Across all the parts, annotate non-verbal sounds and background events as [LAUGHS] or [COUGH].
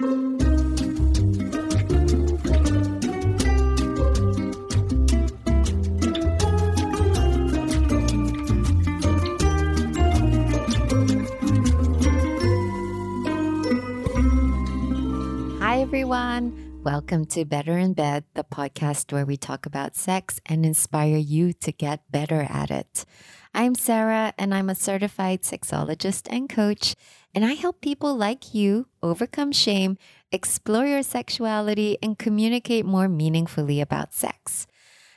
Hi, everyone. Welcome to Better in Bed, the podcast where we talk about sex and inspire you to get better at it. I'm Sarah, and I'm a certified sexologist and coach, and I help people like you overcome shame, explore your sexuality, and communicate more meaningfully about sex.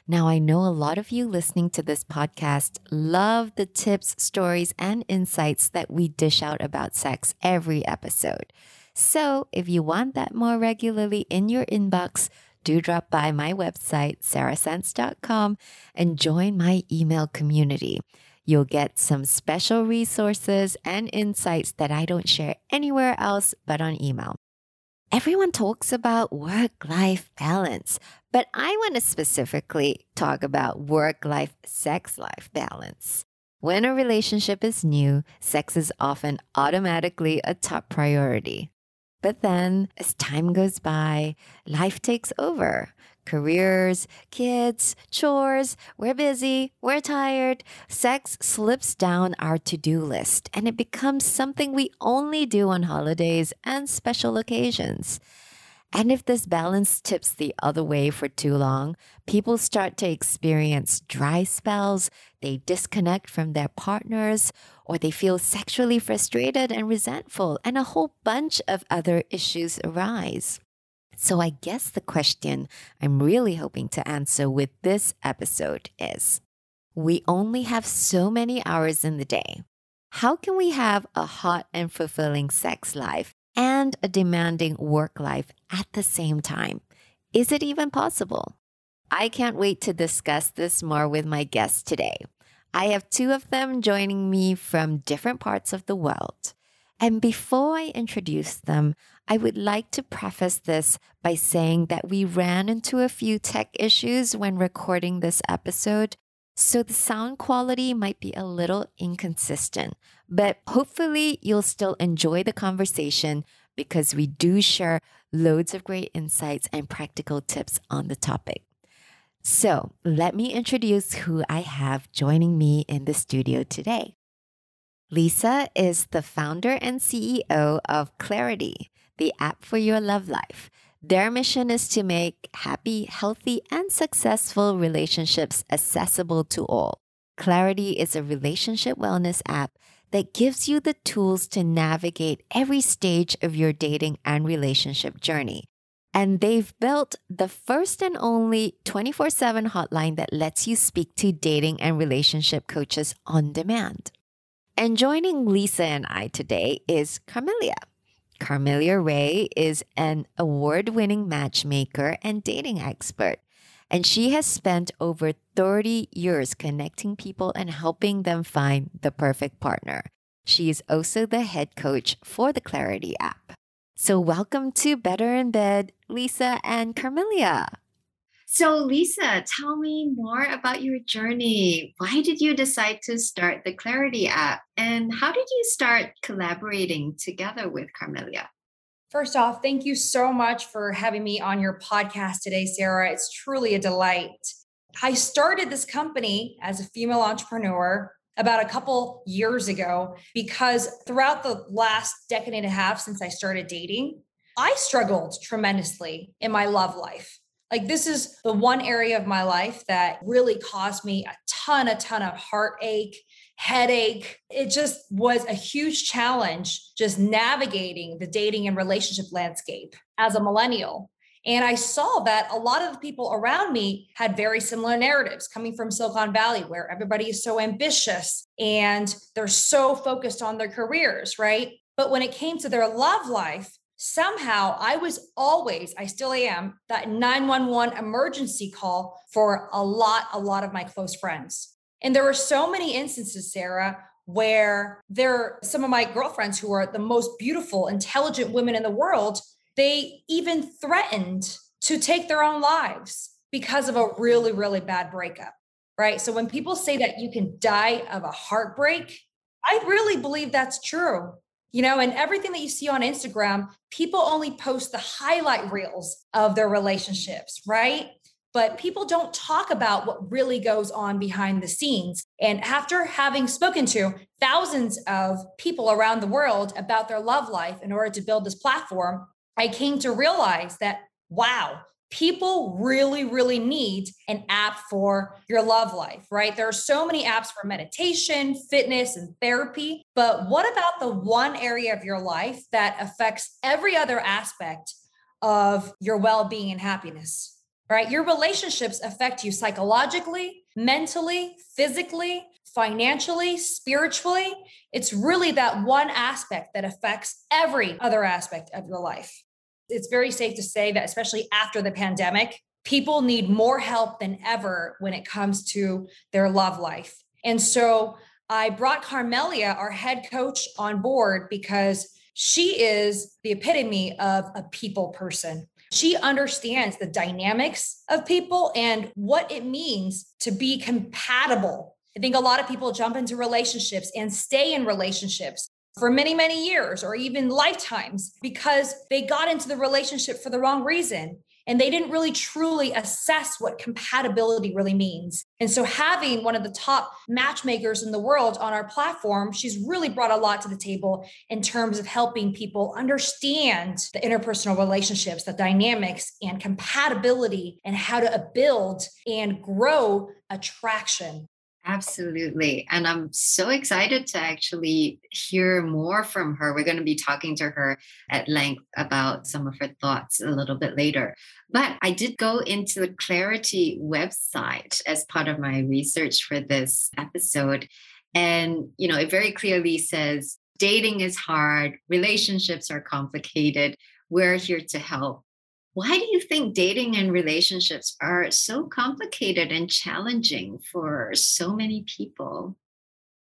Now, I know a lot of you listening to this podcast love the tips, stories, and insights that we dish out about sex every episode. So, if you want that more regularly in your inbox, do drop by my website, sarahsense.com, and join my email community. You'll get some special resources and insights that I don't share anywhere else but on email. Everyone talks about work life balance, but I want to specifically talk about work life sex life balance. When a relationship is new, sex is often automatically a top priority. But then, as time goes by, life takes over. Careers, kids, chores, we're busy, we're tired. Sex slips down our to do list and it becomes something we only do on holidays and special occasions. And if this balance tips the other way for too long, people start to experience dry spells, they disconnect from their partners, or they feel sexually frustrated and resentful, and a whole bunch of other issues arise. So, I guess the question I'm really hoping to answer with this episode is We only have so many hours in the day. How can we have a hot and fulfilling sex life and a demanding work life at the same time. Is it even possible? I can't wait to discuss this more with my guests today. I have two of them joining me from different parts of the world. And before I introduce them, I would like to preface this by saying that we ran into a few tech issues when recording this episode, so the sound quality might be a little inconsistent, but hopefully you'll still enjoy the conversation because we do share loads of great insights and practical tips on the topic. So let me introduce who I have joining me in the studio today. Lisa is the founder and CEO of Clarity, the app for your love life. Their mission is to make happy, healthy, and successful relationships accessible to all. Clarity is a relationship wellness app that gives you the tools to navigate every stage of your dating and relationship journey. And they've built the first and only 24 7 hotline that lets you speak to dating and relationship coaches on demand. And joining Lisa and I today is Carmelia. Carmelia Ray is an award winning matchmaker and dating expert. And she has spent over 30 years connecting people and helping them find the perfect partner. She is also the head coach for the Clarity app. So, welcome to Better in Bed, Lisa and Carmelia. So, Lisa, tell me more about your journey. Why did you decide to start the Clarity app? And how did you start collaborating together with Carmelia? First off, thank you so much for having me on your podcast today, Sarah. It's truly a delight. I started this company as a female entrepreneur about a couple years ago because throughout the last decade and a half since I started dating, I struggled tremendously in my love life. Like, this is the one area of my life that really caused me a ton, a ton of heartache, headache. It just was a huge challenge just navigating the dating and relationship landscape as a millennial. And I saw that a lot of the people around me had very similar narratives coming from Silicon Valley, where everybody is so ambitious and they're so focused on their careers, right? But when it came to their love life, somehow I was always, I still am, that 911 emergency call for a lot, a lot of my close friends. And there were so many instances, Sarah, where there are some of my girlfriends who are the most beautiful, intelligent women in the world, they even threatened to take their own lives because of a really, really bad breakup. Right. So when people say that you can die of a heartbreak, I really believe that's true You know, and everything that you see on Instagram, people only post the highlight reels of their relationships, right? But people don't talk about what really goes on behind the scenes. And after having spoken to thousands of people around the world about their love life in order to build this platform, I came to realize that, wow, people really, really need an app for your love life, right? There are so many apps for meditation, fitness, and therapy. But what about the one area of your life that affects every other aspect of your well being and happiness, right? Your relationships affect you psychologically, mentally, physically, financially, spiritually. It's really that one aspect that affects every other aspect of your life it's very safe to say that, especially after the pandemic, people need more help than ever when it comes to their love life. And so I brought Carmelia, our head coach, on board because she is the epitome of a people person. She understands the dynamics of people and what it means to be compatible. I think a lot of people jump into relationships and stay in relationships for many, many years or even lifetimes because they got into the relationship for the wrong reason and they didn't really truly assess what compatibility really means. And so, having one of the top matchmakers in the world on our platform, she's really brought a lot to the table in terms of helping people understand the interpersonal relationships, the dynamics, and compatibility, and how to build and grow attraction. Absolutely. And I'm so excited to actually hear more from her. We're going to be talking to her at length about some of her thoughts a little bit later. But I did go into the Clarity website as part of my research for this episode. And, you know, it very clearly says dating is hard, relationships are complicated. We're here to help. Why do you think dating and relationships are so complicated and challenging for so many people?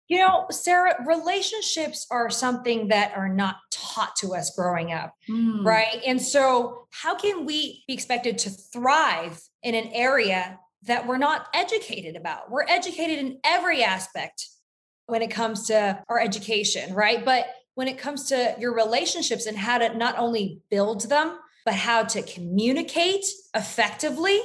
You know, Sarah, relationships are something that are not taught to us growing up, mm. right? And so, how can we be expected to thrive in an area that we're not educated about? We're educated in every aspect when it comes to our education, right? But when it comes to your relationships and how to not only build them, but how to communicate effectively,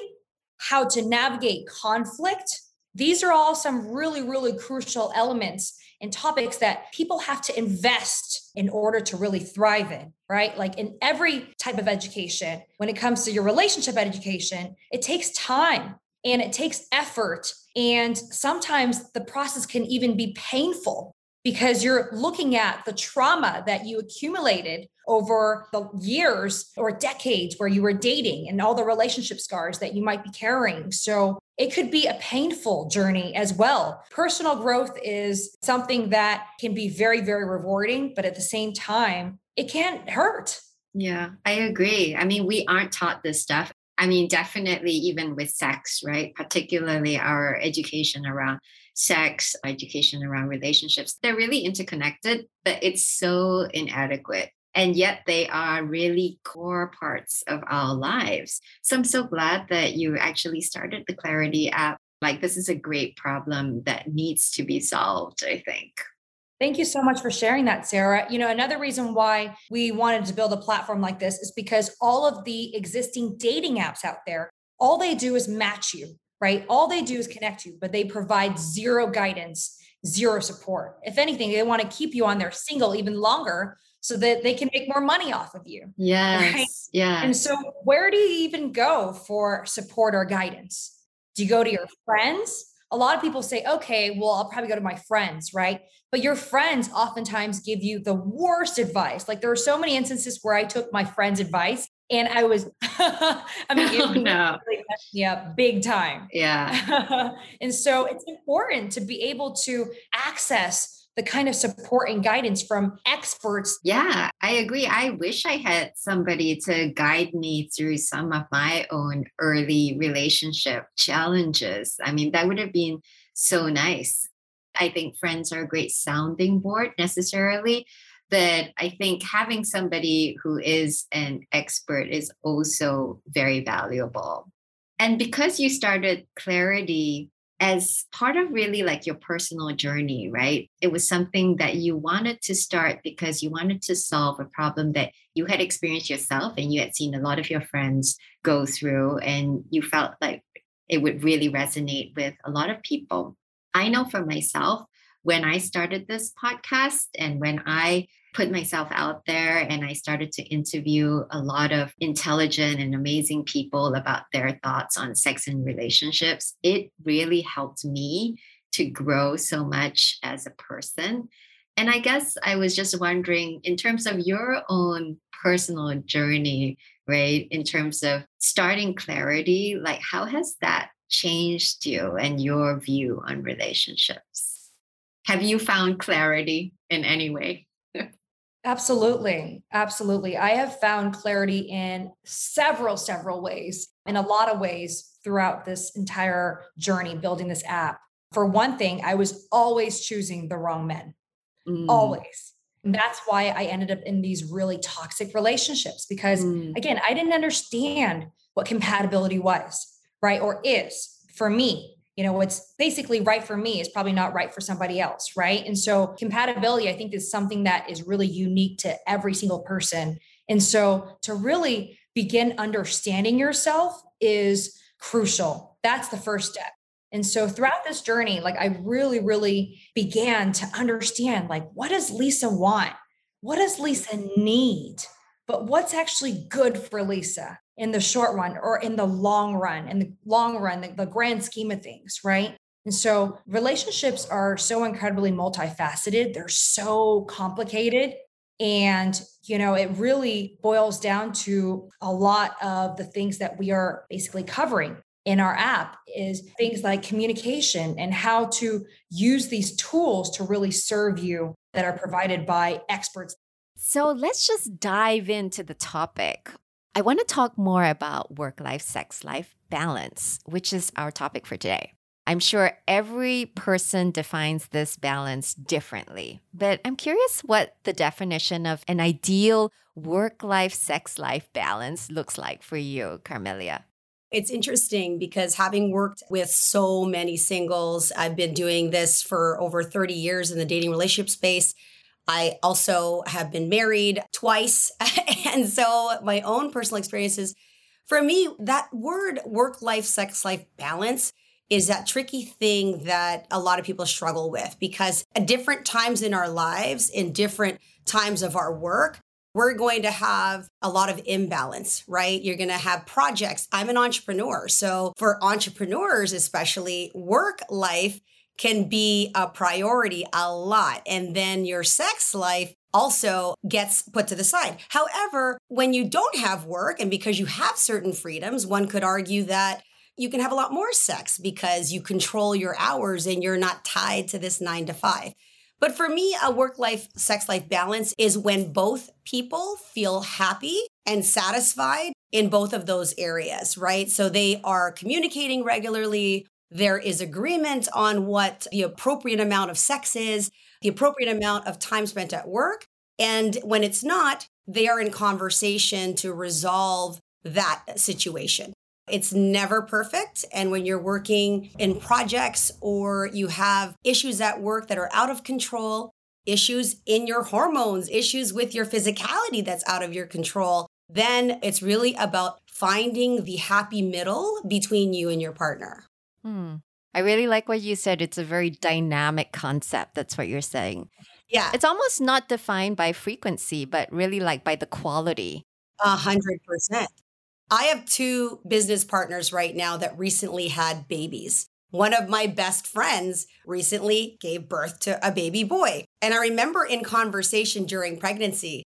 how to navigate conflict. These are all some really, really crucial elements and topics that people have to invest in order to really thrive in, right? Like in every type of education, when it comes to your relationship education, it takes time and it takes effort. And sometimes the process can even be painful because you're looking at the trauma that you accumulated over the years or decades where you were dating and all the relationship scars that you might be carrying. So it could be a painful journey as well. Personal growth is something that can be very, very rewarding, but at the same time, it can hurt. Yeah, I agree. I mean, we aren't taught this stuff. I mean, definitely even with sex, right? Particularly our education around sex, education around relationships, they're really interconnected, but it's so inadequate. And yet they are really core parts of our lives. So I'm so glad that you actually started the Clarity app. Like, this is a great problem that needs to be solved, I think. Thank you so much for sharing that, Sarah. You know, another reason why we wanted to build a platform like this is because all of the existing dating apps out there, all they do is match you right? All they do is connect you, but they provide zero guidance, zero support. If anything, they want to keep you on their single even longer so that they can make more money off of you. Yes. Right? Yeah. And so where do you even go for support or guidance? Do you go to your friends? A lot of people say, okay, well, I'll probably go to my friends, right? But your friends oftentimes give you the worst advice. Like there are so many instances where I took my friend's advice and I was, [LAUGHS] I mean, it oh, [LAUGHS] no. really messed me up big time. Yeah. [LAUGHS] and so it's important to be able to access the kind of support and guidance from experts. Yeah, I agree. I wish I had somebody to guide me through some of my own early relationship challenges. I mean, that would have been so nice. I think friends are a great sounding board necessarily, but I think having somebody who is an expert is also very valuable. And because you started Clarity, as part of really like your personal journey, right? It was something that you wanted to start because you wanted to solve a problem that you had experienced yourself and you had seen a lot of your friends go through, and you felt like it would really resonate with a lot of people. I know for myself, when I started this podcast and when I put myself out there and I started to interview a lot of intelligent and amazing people about their thoughts on sex and relationships, it really helped me to grow so much as a person. And I guess I was just wondering, in terms of your own personal journey, right, in terms of starting clarity, like how has that changed you and your view on relationships? Have you found clarity in any way? Absolutely. Absolutely. I have found clarity in several, several ways, in a lot of ways throughout this entire journey building this app. For one thing, I was always choosing the wrong men, mm. always. And that's why I ended up in these really toxic relationships because, mm. again, I didn't understand what compatibility was, right? Or is for me you know what's basically right for me is probably not right for somebody else right? And so compatibility i think is something that is really unique to every single person. And so to really begin understanding yourself is crucial. That's the first step. And so throughout this journey like i really really began to understand like what does lisa want? What does lisa need? But what's actually good for lisa in the short run or in the long run, in the long run, the, the grand scheme of things, right? And so relationships are so incredibly multifaceted, they're so complicated. And, you know, it really boils down to a lot of the things that we are basically covering in our app is things like communication and how to use these tools to really serve you that are provided by experts. So let's just dive into the topic. I want to talk more about work life, sex life balance, which is our topic for today. I'm sure every person defines this balance differently, but I'm curious what the definition of an ideal work life, sex life balance looks like for you, Carmelia. It's interesting because having worked with so many singles, I've been doing this for over 30 years in the dating relationship space. I also have been married twice. [LAUGHS] and so my own personal experiences, for me, that word work life, sex life balance is that tricky thing that a lot of people struggle with because at different times in our lives, in different times of our work, we're going to have a lot of imbalance, right? You're going to have projects. I'm an entrepreneur. So for entrepreneurs, especially, work life can be a priority a lot. And then your sex life also gets put to the side. However, when you don't have work and because you have certain freedoms, one could argue that you can have a lot more sex because you control your hours and you're not tied to this nine to five. But for me, a work life, sex life balance is when both people feel happy and satisfied in both of those areas, right? So they are communicating regularly, there is agreement on what the appropriate amount of sex is, the appropriate amount of time spent at work. And when it's not, they are in conversation to resolve that situation. It's never perfect. And when you're working in projects or you have issues at work that are out of control, issues in your hormones, issues with your physicality that's out of your control, then it's really about finding the happy middle between you and your partner. Hmm. I really like what you said. It's a very dynamic concept. That's what you're saying. Yeah. It's almost not defined by frequency, but really like by the quality. A hundred percent. I have two business partners right now that recently had babies. One of my best friends recently gave birth to a baby boy. And I remember in conversation during pregnancy,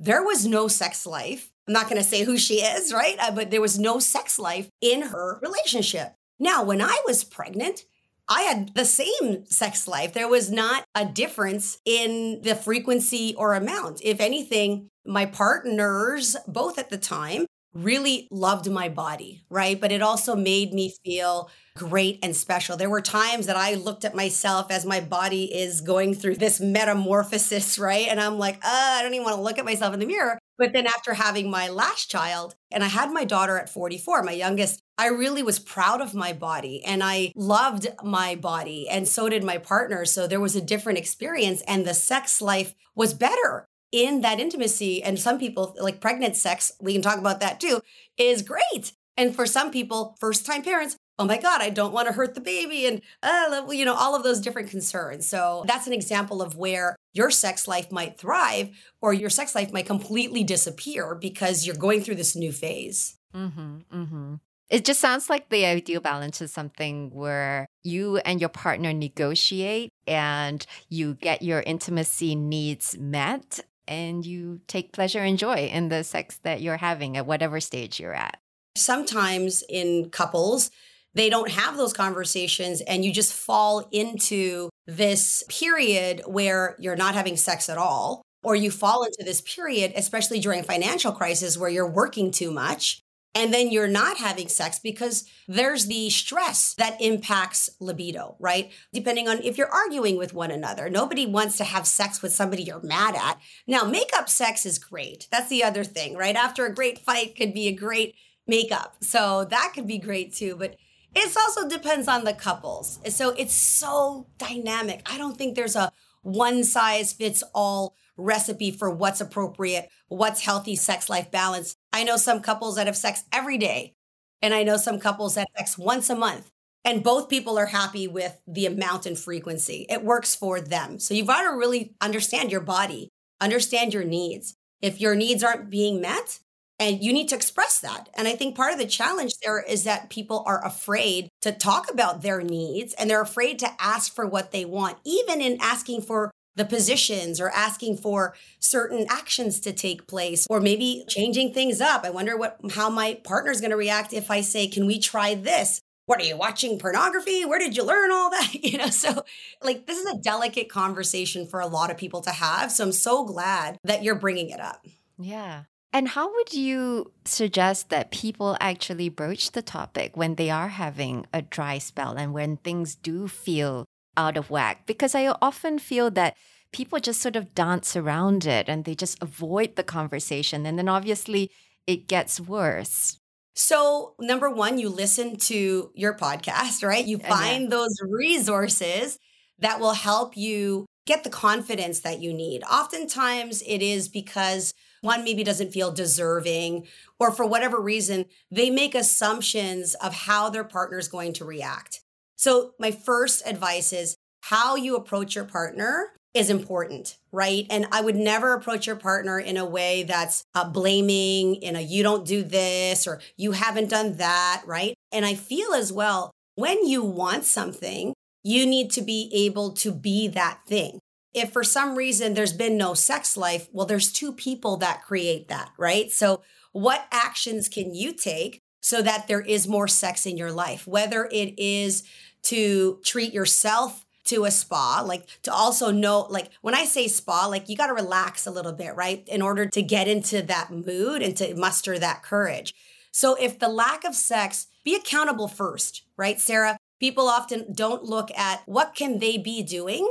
there was no sex life. I'm not going to say who she is, right? Uh, but there was no sex life in her relationship. Now, when I was pregnant, I had the same sex life. There was not a difference in the frequency or amount. If anything, my partners, both at the time, really loved my body, right? But it also made me feel great and special. There were times that I looked at myself as my body is going through this metamorphosis, [LAUGHS] right? And I'm like, uh, I don't even want to look at myself in the mirror. But then after having my last child, and I had my daughter at 44, my youngest, I really was proud of my body and I loved my body. And so did my partner. So there was a different experience, and the sex life was better in that intimacy. And some people, like pregnant sex, we can talk about that too, is great. And for some people, first time parents, oh my God, I don't want to hurt the baby. And, uh, you know, all of those different concerns. So that's an example of where your sex life might thrive or your sex life might completely disappear because you're going through this new phase. Mm-hmm, mm-hmm. It just sounds like the ideal balance is something where you and your partner negotiate and you get your intimacy needs met and you take pleasure and joy in the sex that you're having at whatever stage you're at. Sometimes in couples, they don't have those conversations and you just fall into this period where you're not having sex at all or you fall into this period especially during financial crisis where you're working too much and then you're not having sex because there's the stress that impacts libido, right? Depending on if you're arguing with one another. Nobody wants to have sex with somebody you're mad at. Now, makeup sex is great. That's the other thing, right? After a great fight could be a great makeup. So that could be great too. But it also depends on the couples. So it's so dynamic. I don't think there's a one size fits all recipe for what's appropriate, what's healthy sex life balance. I know some couples that have sex every day, and I know some couples that sex once a month. And both people are happy with the amount and frequency. It works for them. So you've got to really understand your body, understand your needs. If your needs aren't being met, and you need to express that. And I think part of the challenge there is that people are afraid to talk about their needs and they're afraid to ask for what they want, even in asking for the positions or asking for certain actions to take place or maybe changing things up. I wonder what how my partner's going to react if I say, "Can we try this?" What are you watching pornography? Where did you learn all that? [LAUGHS] You know, so like this is a delicate conversation for a lot of people to have. So I'm so glad that you're bringing it up. Yeah. And how would you suggest that people actually broach the topic when they are having a dry spell and when things do feel out of whack because I often feel that people just sort of dance around it and they just avoid the conversation. And then obviously it gets worse. So, number one, you listen to your podcast, right? You find yeah. those resources that will help you get the confidence that you need. Oftentimes, it is because one maybe doesn't feel deserving, or for whatever reason, they make assumptions of how their partner is going to react. So, my first advice is how you approach your partner is important, right? And I would never approach your partner in a way that's uh, blaming, in a you don't do this or you haven't done that, right? And I feel as well, when you want something, you need to be able to be that thing. If for some reason there's been no sex life, well, there's two people that create that, right? So, what actions can you take so that there is more sex in your life? Whether it is to treat yourself to a spa, like to also know, like when I say spa, like you got to relax a little bit, right? In order to get into that mood and to muster that courage. So if the lack of sex, be accountable first, right, Sarah? People often don't look at what can they be doing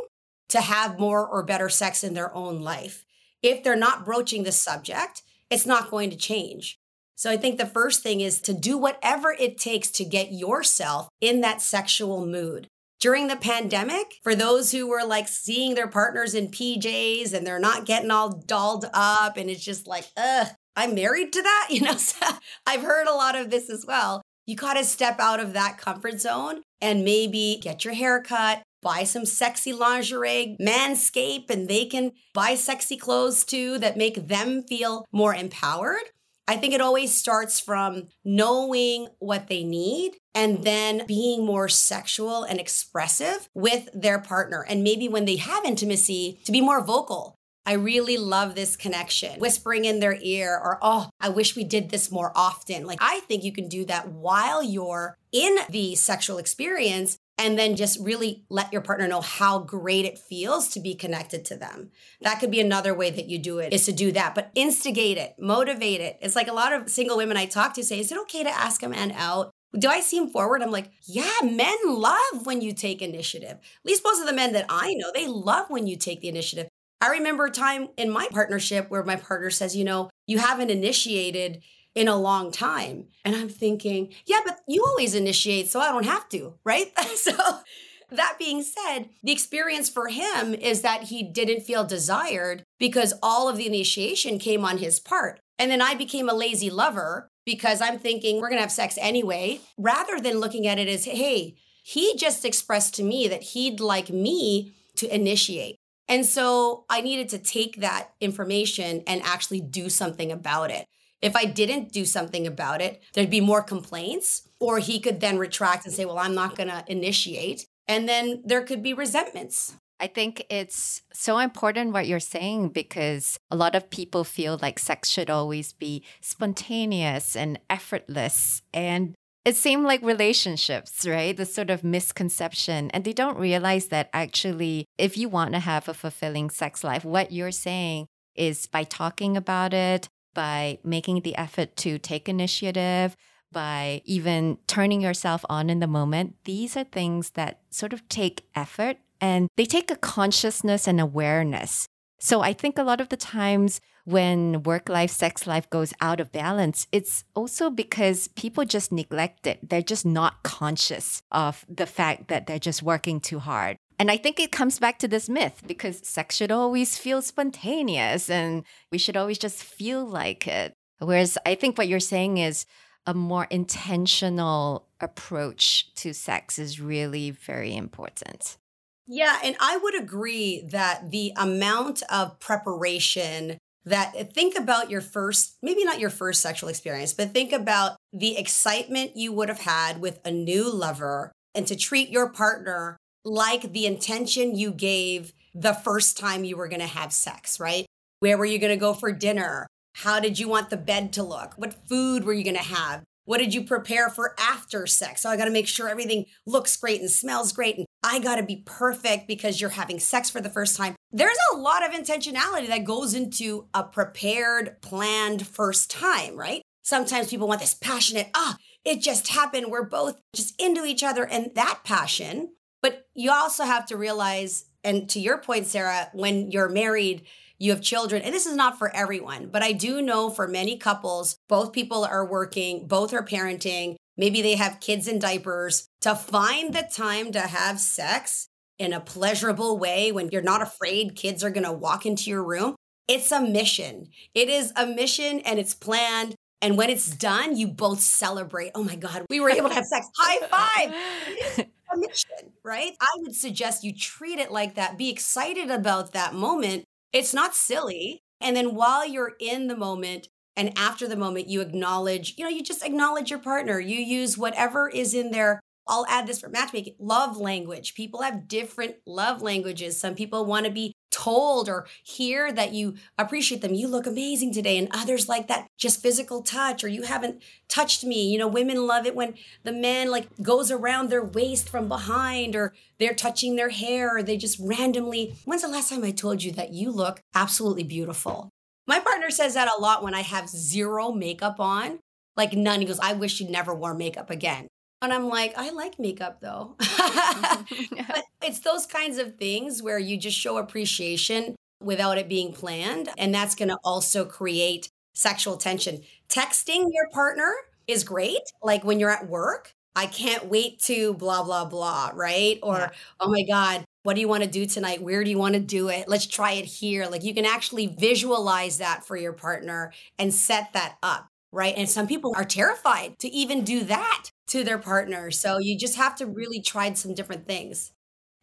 to have more or better sex in their own life. If they're not broaching the subject, it's not going to change. So I think the first thing is to do whatever it takes to get yourself in that sexual mood. During the pandemic, for those who were like seeing their partners in PJs and they're not getting all dolled up and it's just like, ugh, I'm married to that, [LAUGHS] you know. So I've heard a lot of this as well. You got to step out of that comfort zone and maybe get your hair cut, buy some sexy lingerie, manscape, and they can buy sexy clothes too that make them feel more empowered. I think it always starts from knowing what they need and then being more sexual and expressive with their partner. And maybe when they have intimacy, to be more vocal. I really love this connection. Whispering in their ear, or, oh, I wish we did this more often. Like, I think you can do that while you're in the sexual experience and then just really let your partner know how great it feels to be connected to them. That could be another way that you do it is to do that, but instigate it, motivate it. It's like a lot of single women I talk to say, is it okay to ask a man out? Do I seem forward? I'm like, yeah, men love when you take initiative. At least most of the men that I know, they love when you take the initiative. I remember a time in my partnership where my partner says, you know, you haven't initiated in a long time. And I'm thinking, yeah, but you always initiate, so I don't have to, right? [LAUGHS] so that being said, the experience for him is that he didn't feel desired because all of the initiation came on his part. And then I became a lazy lover because I'm thinking we're going to have sex anyway, rather than looking at it as, hey, he just expressed to me that he'd like me to initiate. And so I needed to take that information and actually do something about it. If I didn't do something about it, there'd be more complaints, or he could then retract and say, Well, I'm not going to initiate. And then there could be resentments. I think it's so important what you're saying because a lot of people feel like sex should always be spontaneous and effortless. And it seemed like relationships, right? The sort of misconception. And they don't realize that actually, if you want to have a fulfilling sex life, what you're saying is by talking about it, by making the effort to take initiative, by even turning yourself on in the moment. These are things that sort of take effort and they take a consciousness and awareness. So I think a lot of the times when work life, sex life goes out of balance, it's also because people just neglect it. They're just not conscious of the fact that they're just working too hard. And I think it comes back to this myth because sex should always feel spontaneous and we should always just feel like it. Whereas I think what you're saying is a more intentional approach to sex is really very important. Yeah, and I would agree that the amount of preparation that think about your first, maybe not your first sexual experience, but think about the excitement you would have had with a new lover and to treat your partner like the intention you gave the first time you were going to have sex, right? Where were you going to go for dinner? How did you want the bed to look? What food were you going to have? What did you prepare for after sex? So I got to make sure everything looks great and smells great. And I got to be perfect because you're having sex for the first time. There's a lot of intentionality that goes into a prepared, planned first time, right? Sometimes people want this passionate, ah, it just happened. We're both just into each other. And that passion but you also have to realize, and to your point, Sarah, when you're married, you have children, and this is not for everyone, but I do know for many couples, both people are working, both are parenting, maybe they have kids in diapers, to find the time to have sex in a pleasurable way when you're not afraid kids are going to walk into your room. It's a mission. It is a mission and it's planned. And when it's done, you both celebrate. Oh my God, we were able to have sex. High five. [LAUGHS] mission, right? I would suggest you treat it like that. Be excited about that moment. It's not silly. And then while you're in the moment and after the moment, you acknowledge, you know, you just acknowledge your partner. You use whatever is in their I'll add this for matchmaking love language. People have different love languages. Some people want to be told or hear that you appreciate them. You look amazing today. And others like that just physical touch or you haven't touched me. You know, women love it when the man like goes around their waist from behind or they're touching their hair or they just randomly. When's the last time I told you that you look absolutely beautiful? My partner says that a lot when I have zero makeup on. Like none. He goes, I wish you never wore makeup again. And I'm like, I like makeup though. [LAUGHS] [LAUGHS] but it's those kinds of things where you just show appreciation without it being planned. And that's going to also create sexual tension. Texting your partner is great. Like when you're at work, I can't wait to blah, blah, blah, right? Or, yeah. oh my God, what do you want to do tonight? Where do you want to do it? Let's try it here. Like you can actually visualize that for your partner and set that up, right? And some people are terrified to even do that to their partner. So you just have to really try some different things.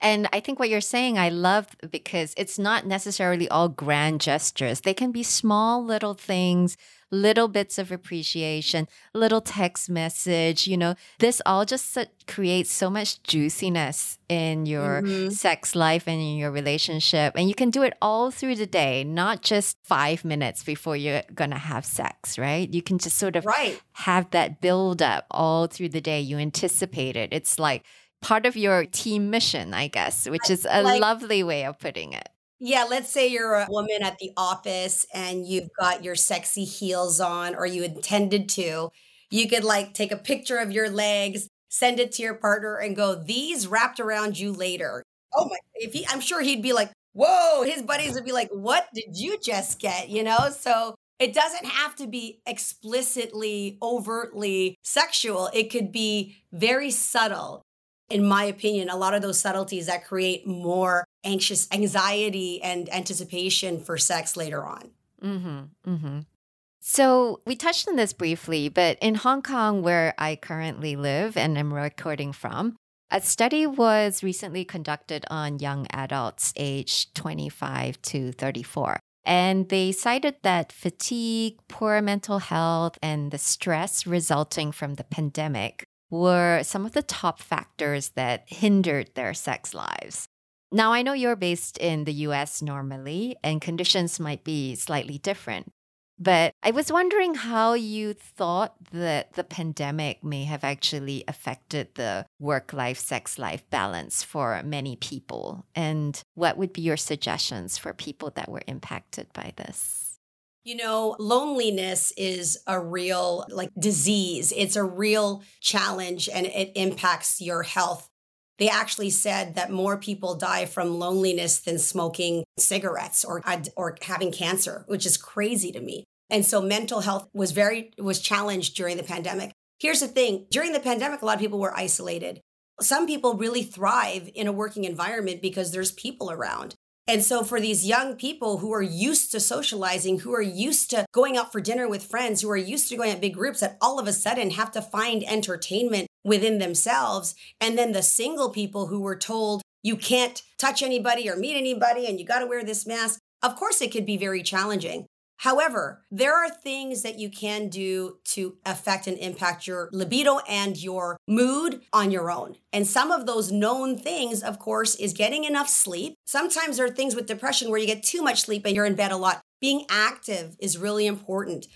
And I think what you're saying, I love because it's not necessarily all grand gestures. They can be small little things, little bits of appreciation, little text message. You know, this all just creates so much juiciness in your mm-hmm. sex life and in your relationship. And you can do it all through the day, not just five minutes before you're going to have sex, right? You can just sort of right. have that build up all through the day. You anticipate it. It's like, part of your team mission, I guess, which is a like, lovely way of putting it. Yeah, let's say you're a woman at the office and you've got your sexy heels on, or you intended to. You could like take a picture of your legs, send it to your partner, and go, These wrapped around you later. Oh my, if he, I'm sure he'd be like, Whoa, his buddies would be like, What did you just get? You know? So it doesn't have to be explicitly, overtly sexual. It could be very subtle in my opinion, a lot of those subtleties that create more anxious anxiety and anticipation for sex later on. Mm-hmm, mm-hmm. So we touched on this briefly, but in Hong Kong, where I currently live and am recording from, a study was recently conducted on young adults aged 25 to 34. And they cited that fatigue, poor mental health, and the stress resulting from the pandemic were some of the top factors that hindered their sex lives. Now, I know you're based in the US normally, and conditions might be slightly different. But I was wondering how you thought that the pandemic may have actually affected the work life, sex life balance for many people. And what would be your suggestions for people that were impacted by this? You know, loneliness is a real like disease. It's a real challenge and it impacts your health. They actually said that more people die from loneliness than smoking cigarettes or uh, or having cancer, which is crazy to me. And so mental health was very was challenged during the pandemic. Here's the thing, during the pandemic a lot of people were isolated. Some people really thrive in a working environment because there's people around. And so, for these young people who are used to socializing, who are used to going out for dinner with friends, who are used to going at big groups, that all of a sudden have to find entertainment within themselves. And then the single people who were told, you can't touch anybody or meet anybody and you got to wear this mask. Of course, it could be very challenging. However, there are things that you can do to affect and impact your libido and your mood on your own. And some of those known things, of course, is getting enough sleep. Sometimes there are things with depression where you get too much sleep and you're in bed a lot. Being active is really important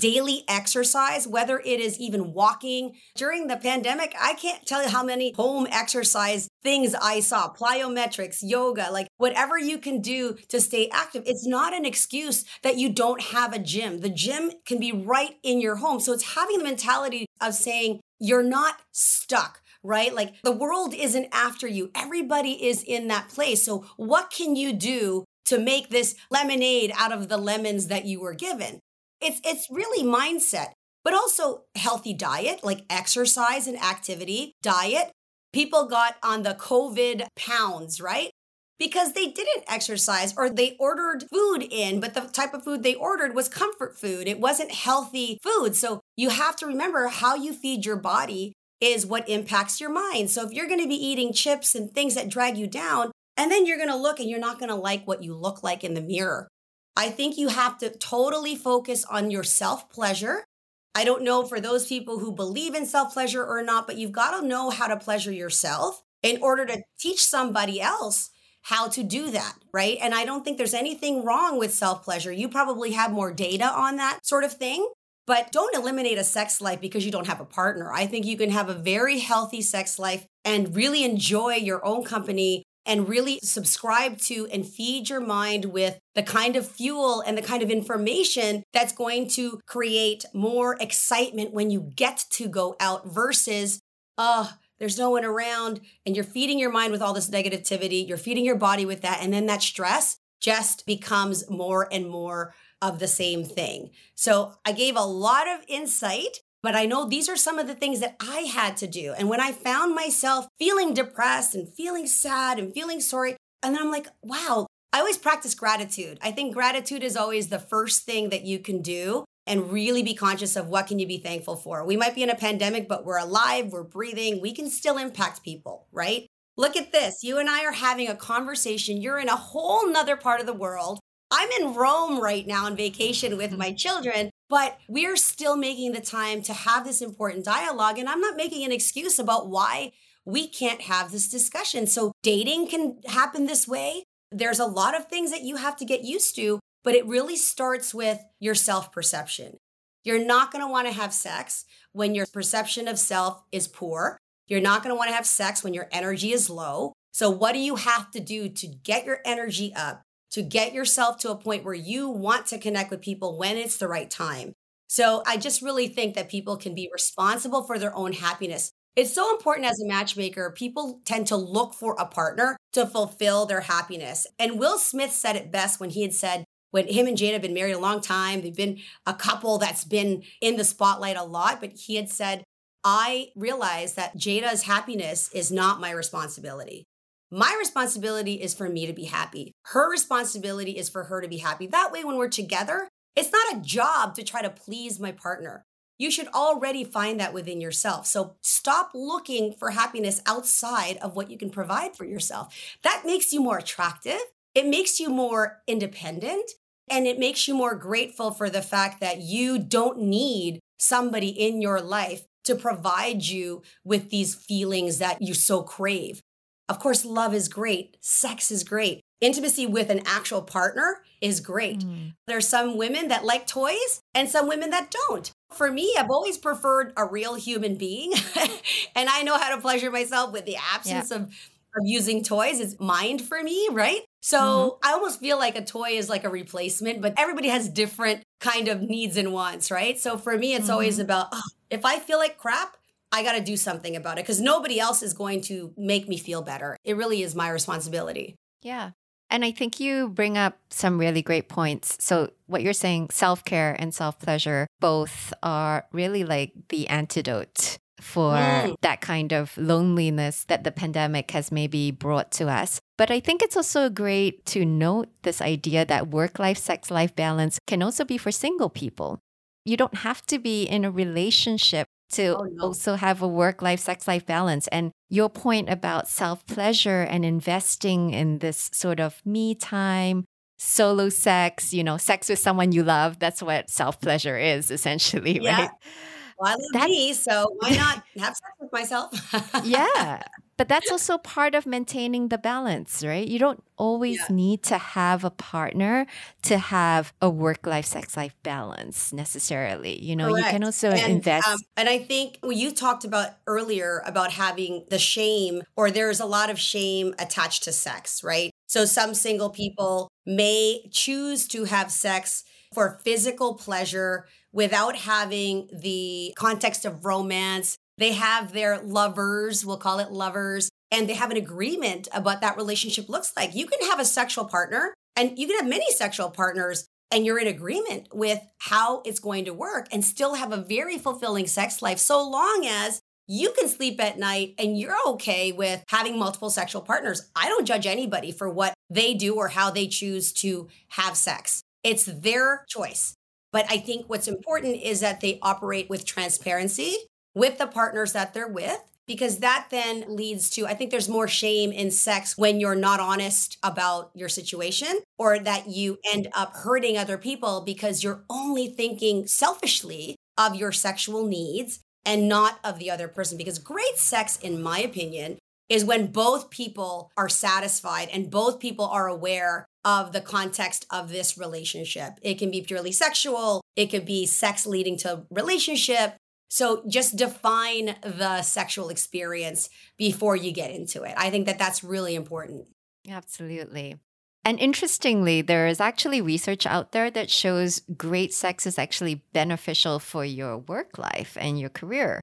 daily exercise, whether it is even walking. During the pandemic, I can't tell you how many home exercise things I saw plyometrics, yoga, like whatever you can do to stay active. It's not an excuse that you don't have a gym. The gym can be right in your home. So it's having the mentality of saying, you're not stuck right? Like the world isn't after you. Everybody is in that place. So what can you do to make this lemonade out of the lemons that you were given? It's it's really mindset, but also healthy diet, like exercise and activity, diet. People got on the COVID pounds, right? Because they didn't exercise or they ordered food in, but the type of food they ordered was comfort food. It wasn't healthy food. So you have to remember how you feed your body is what impacts your mind. So if you're going to be eating chips and things that drag you down, and then you're going to look and you're not going to like what you look like in the mirror. I think you have to totally focus on your self pleasure. I don't know for those people who believe in self pleasure or not, but you've got to know how to pleasure yourself in order to teach somebody else how to do that, right? And I don't think there's anything wrong with self pleasure. You probably have more data on that sort of thing, but don't eliminate a sex life because you don't have a partner. I think you can have a very healthy sex life and really enjoy your own company and really subscribe to and feed your mind with the kind of fuel and the kind of information that's going to create more excitement when you get to go out versus, oh, there's no one around and you're feeding your mind with all this negativity, you're feeding your body with that. And then that stress just becomes more and more of the same thing. So I gave a lot of insight but I know these are some of the things that I had to do. And when I found myself feeling depressed and feeling sad and feeling sorry, and then I'm like, wow, I always practice gratitude. I think gratitude is always the first thing that you can do and really be conscious of what can you be thankful for. We might be in a pandemic, but we're alive, we're breathing, we can still impact people, right? Look at this. You and I are having a conversation. You're in a whole nother part of the world. I'm in Rome right now on vacation with mm-hmm. my children, but we're still making the time to have this important dialogue. And I'm not making an excuse about why we can't have this discussion. So dating can happen this way. There's a lot of things that you have to get used to, but it really starts with your self perception. You're not going to want to have sex when your perception of self is poor. You're not going to want to have sex when your energy is low. So, what do you have to do to get your energy up, to get yourself to a point where you want to connect with people when it's the right time? So, I just really think that people can be responsible for their own happiness. It's so important as a matchmaker. People tend to look for a partner to fulfill their happiness. And Will Smith said it best when he had said, when him and Jada have been married a long time, they've been a couple that's been in the spotlight a lot, but he had said, I realized that Jada's happiness is not my responsibility. My responsibility is for me to be happy. Her responsibility is for her to be happy. That way, when we're together, it's not a job to try to please my partner. You should already find that within yourself. So stop looking for happiness outside of what you can provide for yourself. That makes you more attractive. It makes you more independent and it makes you more grateful for the fact that you don't need somebody in your life to provide you with these feelings that you so crave. Of course, love is great, sex is great. Intimacy with an actual partner is great. Mm. There's some women that like toys and some women that don't. For me, I've always preferred a real human being, [LAUGHS] and I know how to pleasure myself with the absence yeah. of of using toys is mind for me, right? So mm-hmm. I almost feel like a toy is like a replacement, but everybody has different kind of needs and wants, right? So for me, it's mm-hmm. always about oh, if I feel like crap, I got to do something about it because nobody else is going to make me feel better. It really is my responsibility. Yeah. And I think you bring up some really great points. So, what you're saying, self care and self pleasure both are really like the antidote for mm. that kind of loneliness that the pandemic has maybe brought to us. But I think it's also great to note this idea that work life, sex life balance can also be for single people. You don't have to be in a relationship to oh, no. also have a work life, sex life balance. And your point about self pleasure and investing in this sort of me time, solo sex, you know, sex with someone you love, that's what self pleasure is essentially, [LAUGHS] yeah. right? Well, I love that's, me, so why not have sex with myself? yeah. [LAUGHS] But that's also part of maintaining the balance, right? You don't always yeah. need to have a partner to have a work life, sex life balance necessarily. You know, Correct. you can also and, invest. Um, and I think what you talked about earlier about having the shame, or there's a lot of shame attached to sex, right? So some single people may choose to have sex for physical pleasure without having the context of romance they have their lovers, we'll call it lovers, and they have an agreement about that relationship looks like. You can have a sexual partner and you can have many sexual partners and you're in agreement with how it's going to work and still have a very fulfilling sex life so long as you can sleep at night and you're okay with having multiple sexual partners. I don't judge anybody for what they do or how they choose to have sex. It's their choice. But I think what's important is that they operate with transparency with the partners that they're with because that then leads to I think there's more shame in sex when you're not honest about your situation or that you end up hurting other people because you're only thinking selfishly of your sexual needs and not of the other person. Because great sex in my opinion is when both people are satisfied and both people are aware of the context of this relationship. It can be purely sexual, it could be sex leading to relationship, so just define the sexual experience before you get into it. I think that that's really important. Absolutely. And interestingly, there is actually research out there that shows great sex is actually beneficial for your work life and your career.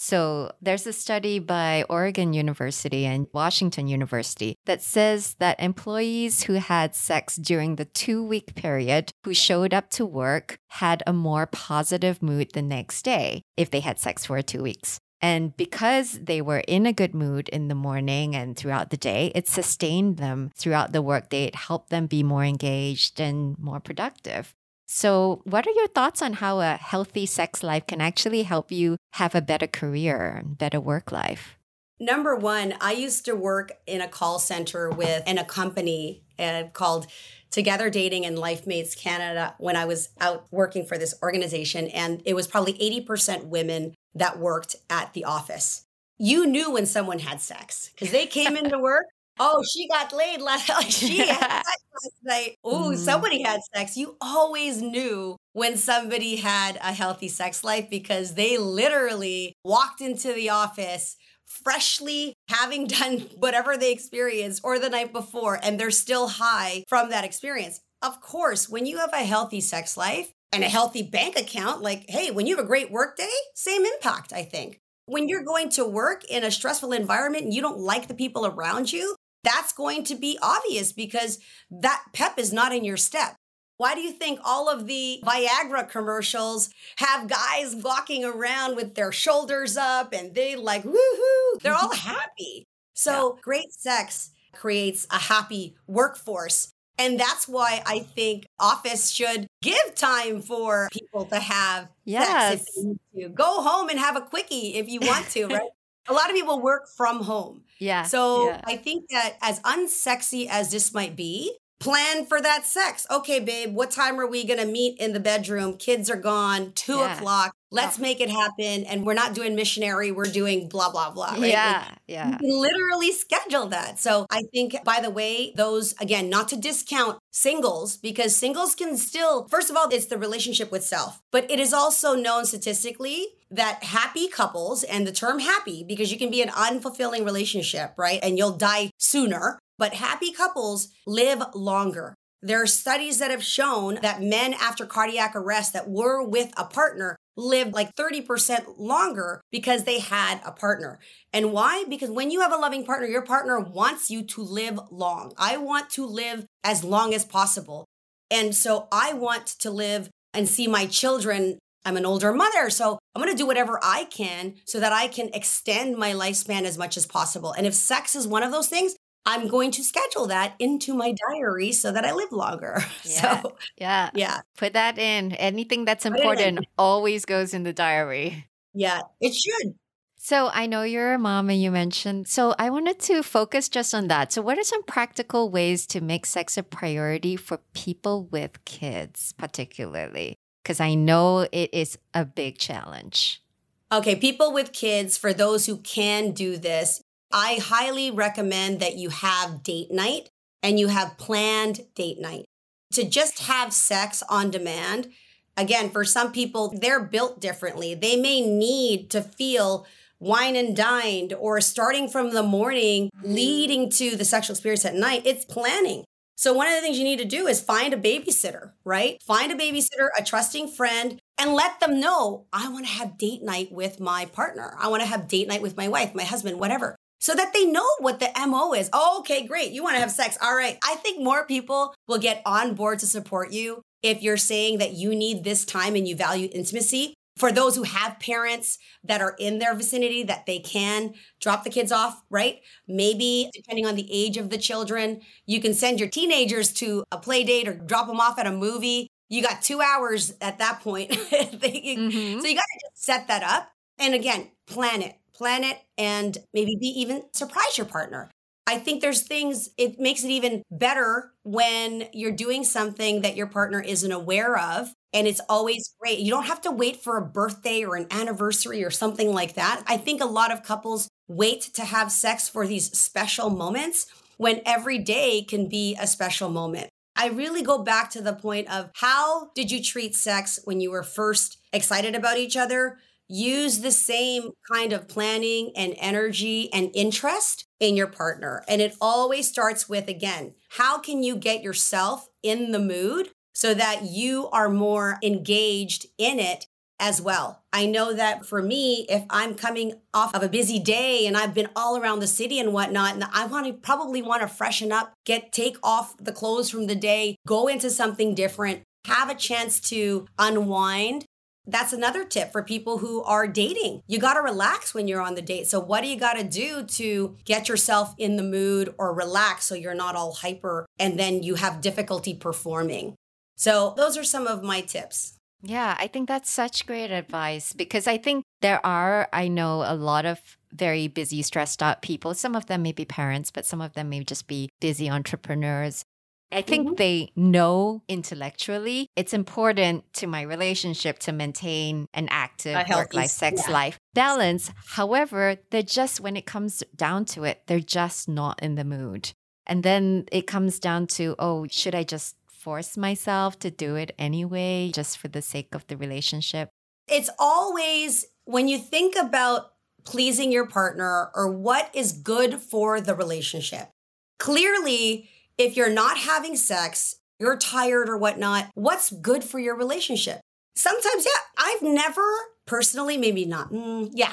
So there's a study by Oregon University and Washington University that says that employees who had sex during the two week period who showed up to work had a more positive mood the next day if they had sex for two weeks. And because they were in a good mood in the morning and throughout the day, it sustained them throughout the workday. It helped them be more engaged and more productive. So, what are your thoughts on how a healthy sex life can actually help you have a better career, and better work life? Number one, I used to work in a call center with in a company uh, called Together Dating and Life Mates Canada when I was out working for this organization. And it was probably 80% women that worked at the office. You knew when someone had sex because they came [LAUGHS] into work oh, she got laid last [LAUGHS] like she had [LAUGHS] sex last night. Oh, mm. somebody had sex. You always knew when somebody had a healthy sex life because they literally walked into the office freshly having [LAUGHS] done whatever they experienced or the night before, and they're still high from that experience. Of course, when you have a healthy sex life and a healthy bank account, like, hey, when you have a great work day, same impact, I think. When you're going to work in a stressful environment and you don't like the people around you, that's going to be obvious because that pep is not in your step. Why do you think all of the Viagra commercials have guys walking around with their shoulders up and they like woohoo? They're all mm-hmm. happy. So yeah. great sex creates a happy workforce. And that's why I think office should give time for people to have yes. sex if they need to. Go home and have a quickie if you want to, [LAUGHS] right? A lot of people work from home. Yeah. So yeah. I think that as unsexy as this might be, plan for that sex. Okay, babe, what time are we going to meet in the bedroom? Kids are gone, two yeah. o'clock. Let's make it happen. And we're not doing missionary, we're doing blah, blah, blah. Right? Yeah. Like, yeah. Literally schedule that. So I think, by the way, those, again, not to discount singles, because singles can still, first of all, it's the relationship with self, but it is also known statistically that happy couples, and the term happy, because you can be an unfulfilling relationship, right? And you'll die sooner but happy couples live longer. There are studies that have shown that men after cardiac arrest that were with a partner lived like 30% longer because they had a partner. And why? Because when you have a loving partner, your partner wants you to live long. I want to live as long as possible. And so I want to live and see my children. I'm an older mother, so I'm going to do whatever I can so that I can extend my lifespan as much as possible. And if sex is one of those things, I'm going to schedule that into my diary so that I live longer. [LAUGHS] Yeah. So, yeah. Yeah. Put that in. Anything that's important always goes in the diary. Yeah, it should. So I know you're a mom and you mentioned, so I wanted to focus just on that. So, what are some practical ways to make sex a priority for people with kids, particularly? Because I know it is a big challenge. Okay, people with kids, for those who can do this, I highly recommend that you have date night and you have planned date night. To just have sex on demand, again, for some people, they're built differently. They may need to feel wine and dined or starting from the morning leading to the sexual experience at night. It's planning. So, one of the things you need to do is find a babysitter, right? Find a babysitter, a trusting friend, and let them know I want to have date night with my partner. I want to have date night with my wife, my husband, whatever so that they know what the MO is. Oh, okay, great. You want to have sex. All right. I think more people will get on board to support you if you're saying that you need this time and you value intimacy. For those who have parents that are in their vicinity that they can drop the kids off, right? Maybe depending on the age of the children, you can send your teenagers to a play date or drop them off at a movie. You got two hours at that point. [LAUGHS] mm-hmm. So you got to just set that up. And again, plan it plan it, and maybe be even surprise your partner. I think there's things, it makes it even better when you're doing something that your partner isn't aware of. And it's always great. You don't have to wait for a birthday or an anniversary or something like that. I think a lot of couples wait to have sex for these special moments when every day can be a special moment. I really go back to the point of how did you treat sex when you were first excited about each other? use the same kind of planning and energy and interest in your partner. And it always starts with, again, how can you get yourself in the mood so that you are more engaged in it as well. I know that for me, if I'm coming off of a busy day and I've been all around the city and whatnot, and I want to probably want to freshen up, get take off the clothes from the day, go into something different, have a chance to unwind that's another tip for people who are dating. You got to relax when you're on the date. So, what do you got to do to get yourself in the mood or relax so you're not all hyper and then you have difficulty performing? So, those are some of my tips. Yeah, I think that's such great advice because I think there are, I know, a lot of very busy, stressed out people. Some of them may be parents, but some of them may just be busy entrepreneurs. I think mm-hmm. they know intellectually it's important to my relationship to maintain an active work life, sex yeah. life balance. However, they're just, when it comes down to it, they're just not in the mood. And then it comes down to, oh, should I just force myself to do it anyway, just for the sake of the relationship? It's always when you think about pleasing your partner or what is good for the relationship. Clearly, if you're not having sex, you're tired or whatnot, what's good for your relationship? Sometimes, yeah, I've never personally, maybe not. Mm, yeah,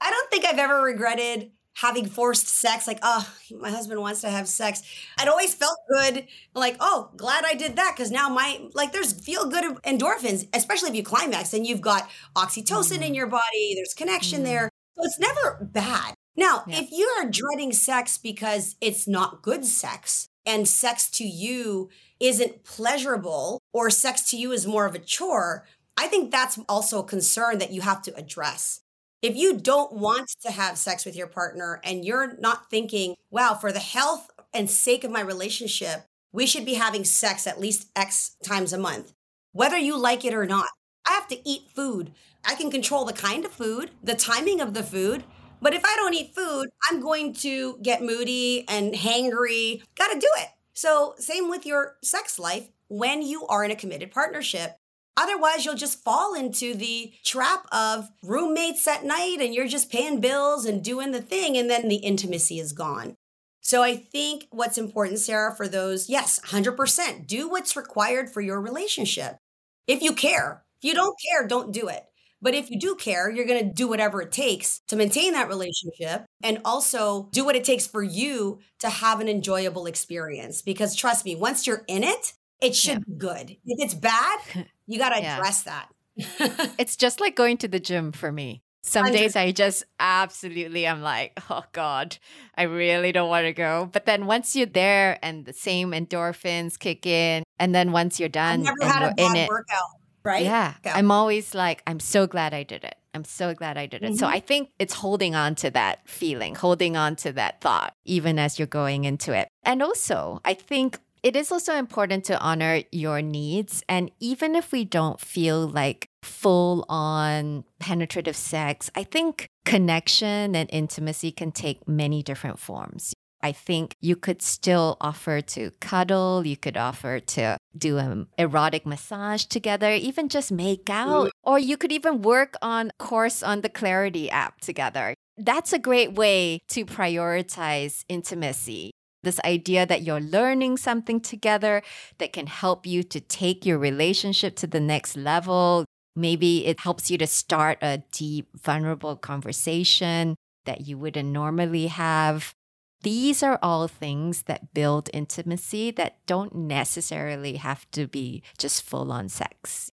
I don't think I've ever regretted having forced sex, like, oh, my husband wants to have sex. I'd always felt good, like, oh, glad I did that. Cause now my, like, there's feel good endorphins, especially if you climax and you've got oxytocin mm. in your body, there's connection mm. there. So it's never bad. Now, yeah. if you are dreading sex because it's not good sex and sex to you isn't pleasurable or sex to you is more of a chore, I think that's also a concern that you have to address. If you don't want to have sex with your partner and you're not thinking, wow, for the health and sake of my relationship, we should be having sex at least X times a month, whether you like it or not. I have to eat food. I can control the kind of food, the timing of the food. But if I don't eat food, I'm going to get moody and hangry. Got to do it. So, same with your sex life when you are in a committed partnership. Otherwise, you'll just fall into the trap of roommates at night and you're just paying bills and doing the thing, and then the intimacy is gone. So, I think what's important, Sarah, for those, yes, 100%, do what's required for your relationship. If you care, if you don't care, don't do it. But if you do care, you're going to do whatever it takes to maintain that relationship and also do what it takes for you to have an enjoyable experience. Because trust me, once you're in it, it should yeah. be good. If it's bad, [LAUGHS] you got to yeah. address that. [LAUGHS] it's just like going to the gym for me. Some 100. days I just absolutely I'm like, oh God, I really don't want to go. But then once you're there and the same endorphins kick in, and then once you're done, I've never had a bad workout, right? Yeah. Go. I'm always like, I'm so glad I did it. I'm so glad I did it. Mm-hmm. So I think it's holding on to that feeling, holding on to that thought, even as you're going into it. And also, I think it is also important to honor your needs. And even if we don't feel like full on penetrative sex, I think connection and intimacy can take many different forms. I think you could still offer to cuddle, you could offer to do an erotic massage together, even just make out, or you could even work on course on the Clarity app together. That's a great way to prioritize intimacy this idea that you're learning something together that can help you to take your relationship to the next level. Maybe it helps you to start a deep, vulnerable conversation that you wouldn't normally have. These are all things that build intimacy that don't necessarily have to be just full on sex.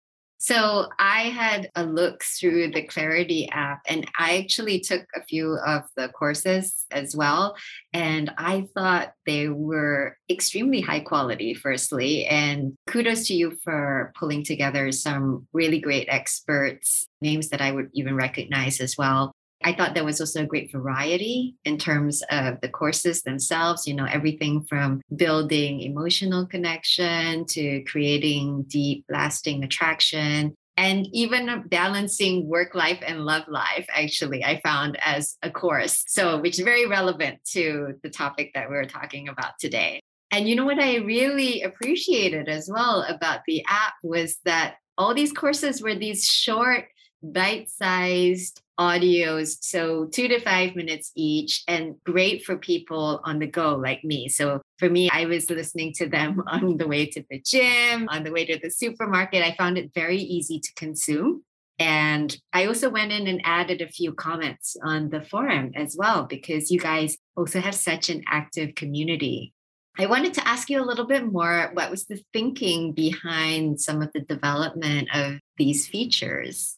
So I had a look through the Clarity app and I actually took a few of the courses as well. And I thought they were extremely high quality, firstly. And kudos to you for pulling together some really great experts, names that I would even recognize as well. I thought there was also a great variety in terms of the courses themselves, you know, everything from building emotional connection to creating deep, lasting attraction. And even balancing work life and love life, actually, I found as a course. So, which is very relevant to the topic that we're talking about today. And you know what I really appreciated as well about the app was that all these courses were these short, bite sized audios, so two to five minutes each, and great for people on the go like me. So for me, I was listening to them [LAUGHS] on the way to the gym, on the way to the supermarket. I found it very easy to consume. And I also went in and added a few comments on the forum as well, because you guys also have such an active community. I wanted to ask you a little bit more what was the thinking behind some of the development of these features?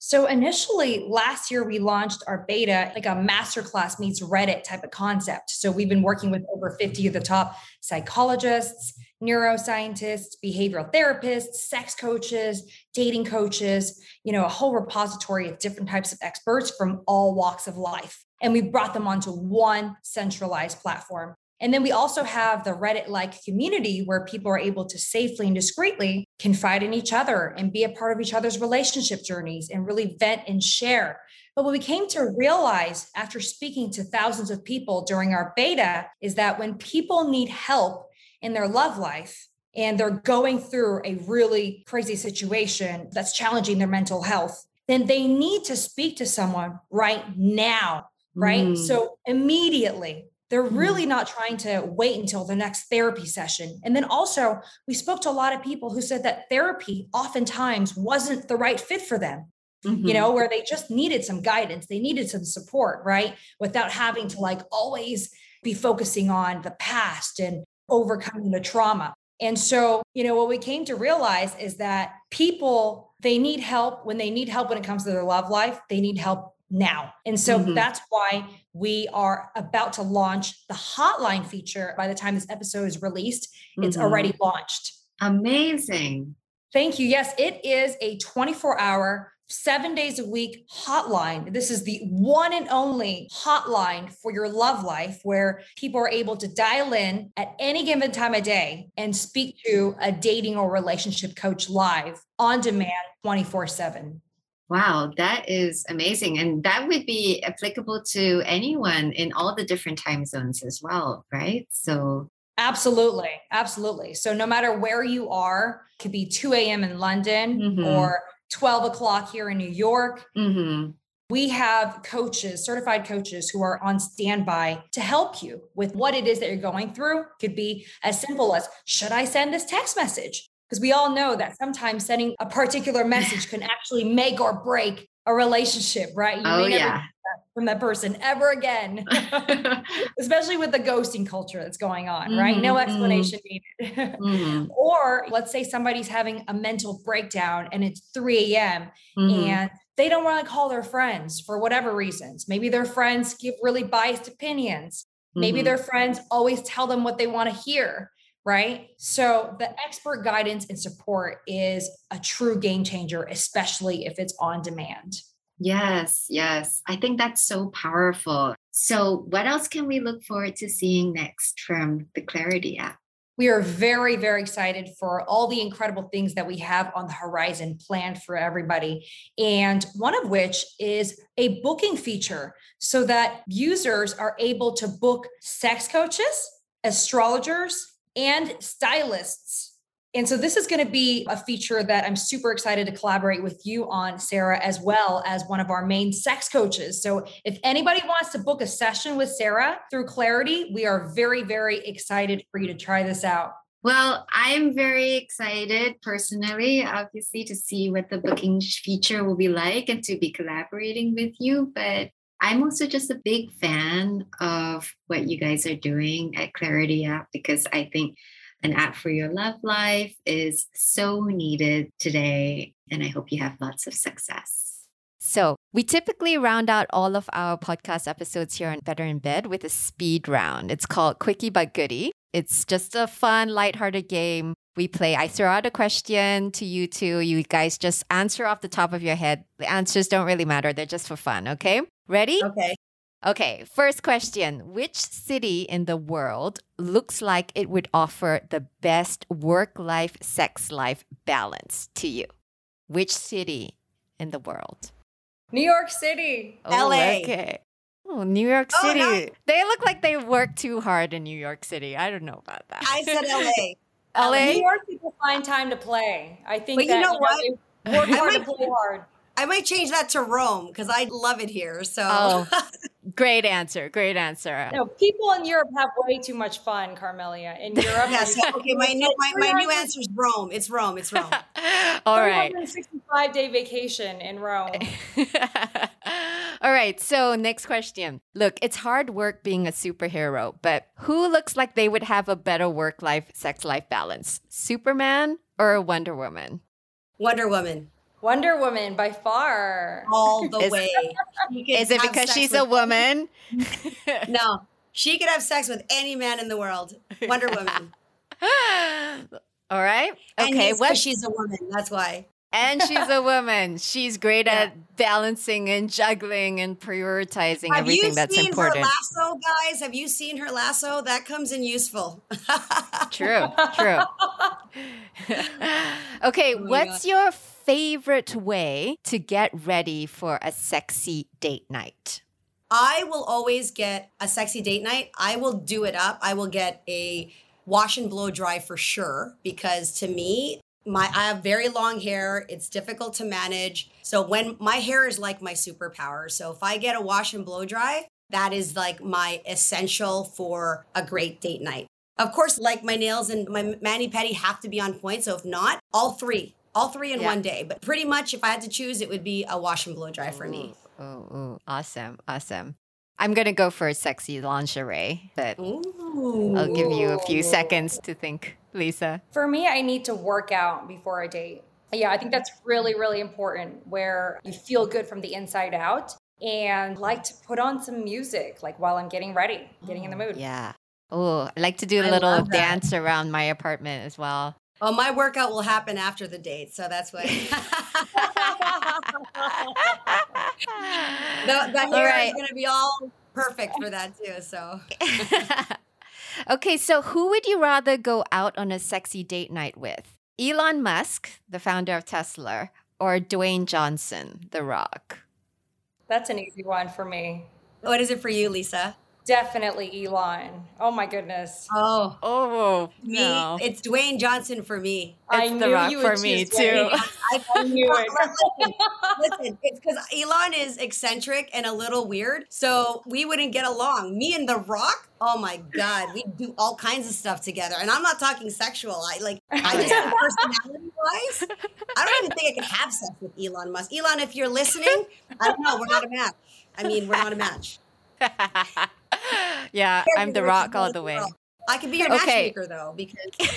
So initially last year we launched our beta like a masterclass meets Reddit type of concept. So we've been working with over 50 of the top psychologists, neuroscientists, behavioral therapists, sex coaches, dating coaches, you know, a whole repository of different types of experts from all walks of life. And we brought them onto one centralized platform. And then we also have the Reddit like community where people are able to safely and discreetly confide in each other and be a part of each other's relationship journeys and really vent and share. But what we came to realize after speaking to thousands of people during our beta is that when people need help in their love life and they're going through a really crazy situation that's challenging their mental health, then they need to speak to someone right now, right? Mm. So immediately. They're Mm. really not trying to wait until the next therapy session. And then also, we spoke to a lot of people who said that therapy oftentimes wasn't the right fit for them you Mhm. know, where they just needed some guidance, they needed some support, right? Without having to like always be focusing on the past and overcoming the trauma. And so, you know, what we came to realize is that people, they need help when they need help when it comes to their love life, they need help now. And so Mhm. that's why we are about to launch the hotline feature. By the time this episode is released, it's Mhm. already launched. amazing. Thank you. Yes, it is a 24 hour, seven days a week hotline. This is the one and only hotline for your love life where people are able to dial in at any given time of day and speak to a dating or relationship coach live on demand 24 7. Wow, that is amazing. And that would be applicable to anyone in all the different time zones as well, right? So, Absolutely. Absolutely. So no matter where you are, it could be 2 a.m. in London Mhm. or 12 o'clock here in New York. mhm. We have coaches, certified coaches who are on standby to help you with what it is that you're going through. Could be as simple as should I send this text message? Because we all know that sometimes sending a particular message can actually make or break a relationship, right? You oh, may yeah. that from that person ever again, [LAUGHS] [LAUGHS] especially with the ghosting culture that's going on, right? No Mhm, mhm. explanation needed. [LAUGHS] Mhm, or let's say somebody's having a mental breakdown and it's 3 a.m mhm. and they don't want to call their friends for whatever reasons. Maybe their friends give really biased opinions. Maybe their friends always tell them what they want to hear, right? So the expert guidance and support is a true game changer, especially if it's on demand. Yes, yes. I think that's so powerful. So, what else can we look forward to seeing next from the Clarity app? We are very, very excited for all the incredible things that we have on the horizon planned for everybody. And one of which is a booking feature so that users are able to book sex coaches, astrologers, and stylists. And so this is going to be a feature that I'm super excited to collaborate with you on, Sarah, as well as one of our main sex coaches. So if anybody wants to book a session with Sarah through Clarity, we are very, very excited for you to try this out. Well, I'm very excited personally, obviously, to see what the booking feature will be like and to be collaborating with you. But I'm also just a big fan of what you guys are doing at Clarity app because I think an app for your love life is so needed today. And I hope you have lots of success. So, we typically round out all of our podcast episodes here on Better in Bed with a speed round. It's called Quickie but Goodie. It's just a fun, lighthearted game. We play, I throw out a question to you two. You guys just answer off the top of your head. The answers don't really matter, they're just for fun, okay? Ready? Okay. Okay, first question. Which city in the world looks like it would offer the best work life, sex life balance to you? Which city in the world? New York City. Oh, LA. Okay. Oh, New York Oh, City. They look like they work too hard in New York City. I don't know about that. I said LA. [LAUGHS] Uh, LA? New York people find time to play. I think But you know what? [LAUGHS] work I hard to might- play hard. I might change that to Rome because I love it here. So Oh. [LAUGHS] Great answer. Great answer. No, people in Europe have way too much fun, Carmelia. In [LAUGHS] Europe, yeah. So okay, my new my, my new answer is Rome. It's Rome. It's Rome. All right. 365 day vacation in Rome. All right. So, next question. Look, it's hard work being a superhero, but who looks like they would have a better work life, sex life balance? Superman or a Wonder Woman? Wonder Woman Wonder Woman by far. all the Is- way. Is it because she's a woman? [LAUGHS] No, she could have sex with any man in the world. Wonder Woman. [LAUGHS] All right. And Okay. yes, 'cause What? she's a woman. That's why. And she's a woman. She's great Yeah. at balancing and juggling and prioritizing everything. that's important. Have you seen her lasso, guys? Have you seen her lasso? That comes in useful. [LAUGHS] True, true. [LAUGHS] okay, Oh what's your favorite way to get ready for a sexy date night? I will always get a sexy date night. I will do it up. I will get a wash and blow dry for sure because to me, My I have very long hair. It's difficult to manage. So when my hair is like my superpower. So if I get a wash and blow dry, that is like my essential for a great date night. Of course, like my nails and my mani pedi have to be on point. So if not, all three, all three in Yeah. one day. But pretty much, if I had to choose, it would be a wash and blow dry for me. Oh, oh, awesome, awesome. I'm gonna go for a sexy lingerie, but Ooh. I'll give you a few seconds to think, Lisa. For me, I need to work out before a date. Yeah, I think that's really, really important where you feel good from the inside out and like to put on some music like while I'm getting ready, getting in the oh, mood. Yeah. Oh, I like to do a I little dance around my apartment as well. Oh, my workout will happen after the date, so that's why. the, the hair right. is going to be all perfect for that too. So [LAUGHS] [LAUGHS] okay, so who would you rather go out on a sexy date night with? Elon Musk, the founder of Tesla, or Dwayne Johnson, The Rock? That's an easy one for me. what is it for you, Lisa? Definitely Elon. Oh my goodness. Oh, Oh, me, no. it's Dwayne Johnson for me. I It's The knew Rock you for would me, choose too. Dwayne. I, I knew it. listen, listen, it's because Elon is eccentric and a little weird, so we wouldn't get along. Me and The Rock, oh my god, we do all kinds of stuff together, and I'm not talking sexual. I like, I just [LAUGHS] personality wise, I don't even think I could have sex with Elon Musk. Elon, if you're listening, I don't know, we're not a match. I mean, we're not a match. [LAUGHS] yeah, I'm The Rock all the way. I could be your Okay. matchmaker though, because [LAUGHS]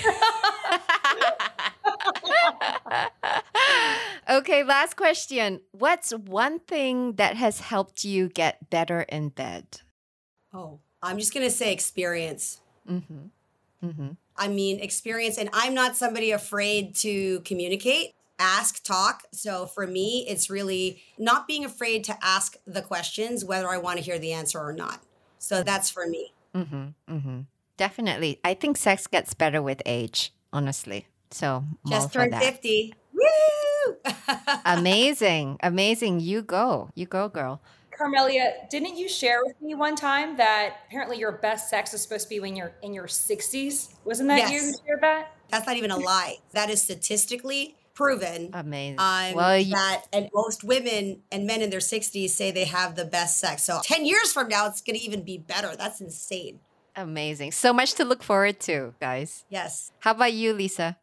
okay, last question. What's one thing that has helped you get better in bed? oh, I'm just gonna say experience. Mm-hmm. Mm-hmm. I mean, experience, and I'm not somebody afraid to communicate, ask, talk. So for me, it's really not being afraid to ask the questions, whether I want to hear the answer or not. So that's for me. Mm-hmm. Mm-hmm. Definitely. I think sex gets better with age, honestly. So Just for turned 50. Woo! [LAUGHS] Amazing. Amazing. You go. You go, girl. Carmelia, didn't you share with me one time that apparently your best sex is supposed to be when you're in your 60s? Wasn't that you who Yes. shared that? that's not even a lie. That is statistically proven. Amazing. Um, well, you, that and most women and men in their 60s say they have the best sex. So 10 years from now, it's going to even be better. That's insane. amazing. So much to look forward to, guys. Yes. How about you, Lisa?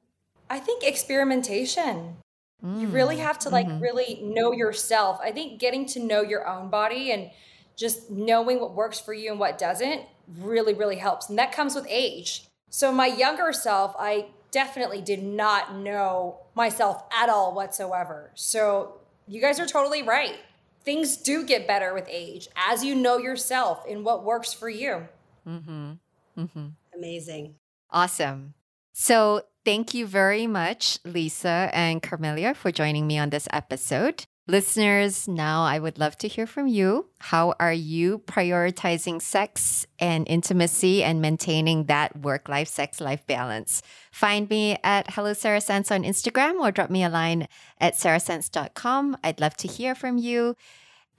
I think experimentation. You really Mm, have to like mhm. really know yourself. I think getting to know your own body and just knowing what works for you and what doesn't really, really helps. And that comes with age. So, my younger self, I definitely did not know myself at all whatsoever. So, you guys are totally right. Things do get better with age as you know yourself and what works for you. Mm-hmm. Mm-hmm. Amazing. Awesome. So, thank you very much, Lisa and Carmelia, for joining me on this episode. Listeners, now I would love to hear from you. How are you prioritizing sex and intimacy and maintaining that work life, sex life balance? Find me at Hello Sarah Sense on Instagram or drop me a line at sarahsense.com. I'd love to hear from you.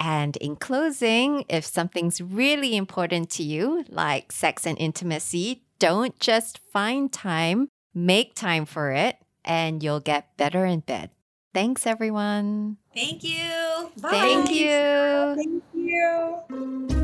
And in closing, if something's really important to you, like sex and intimacy, don't just find time, make time for it, and you'll get better in bed. Thanks, everyone. Thank you. Bye. Thank you. Thank you.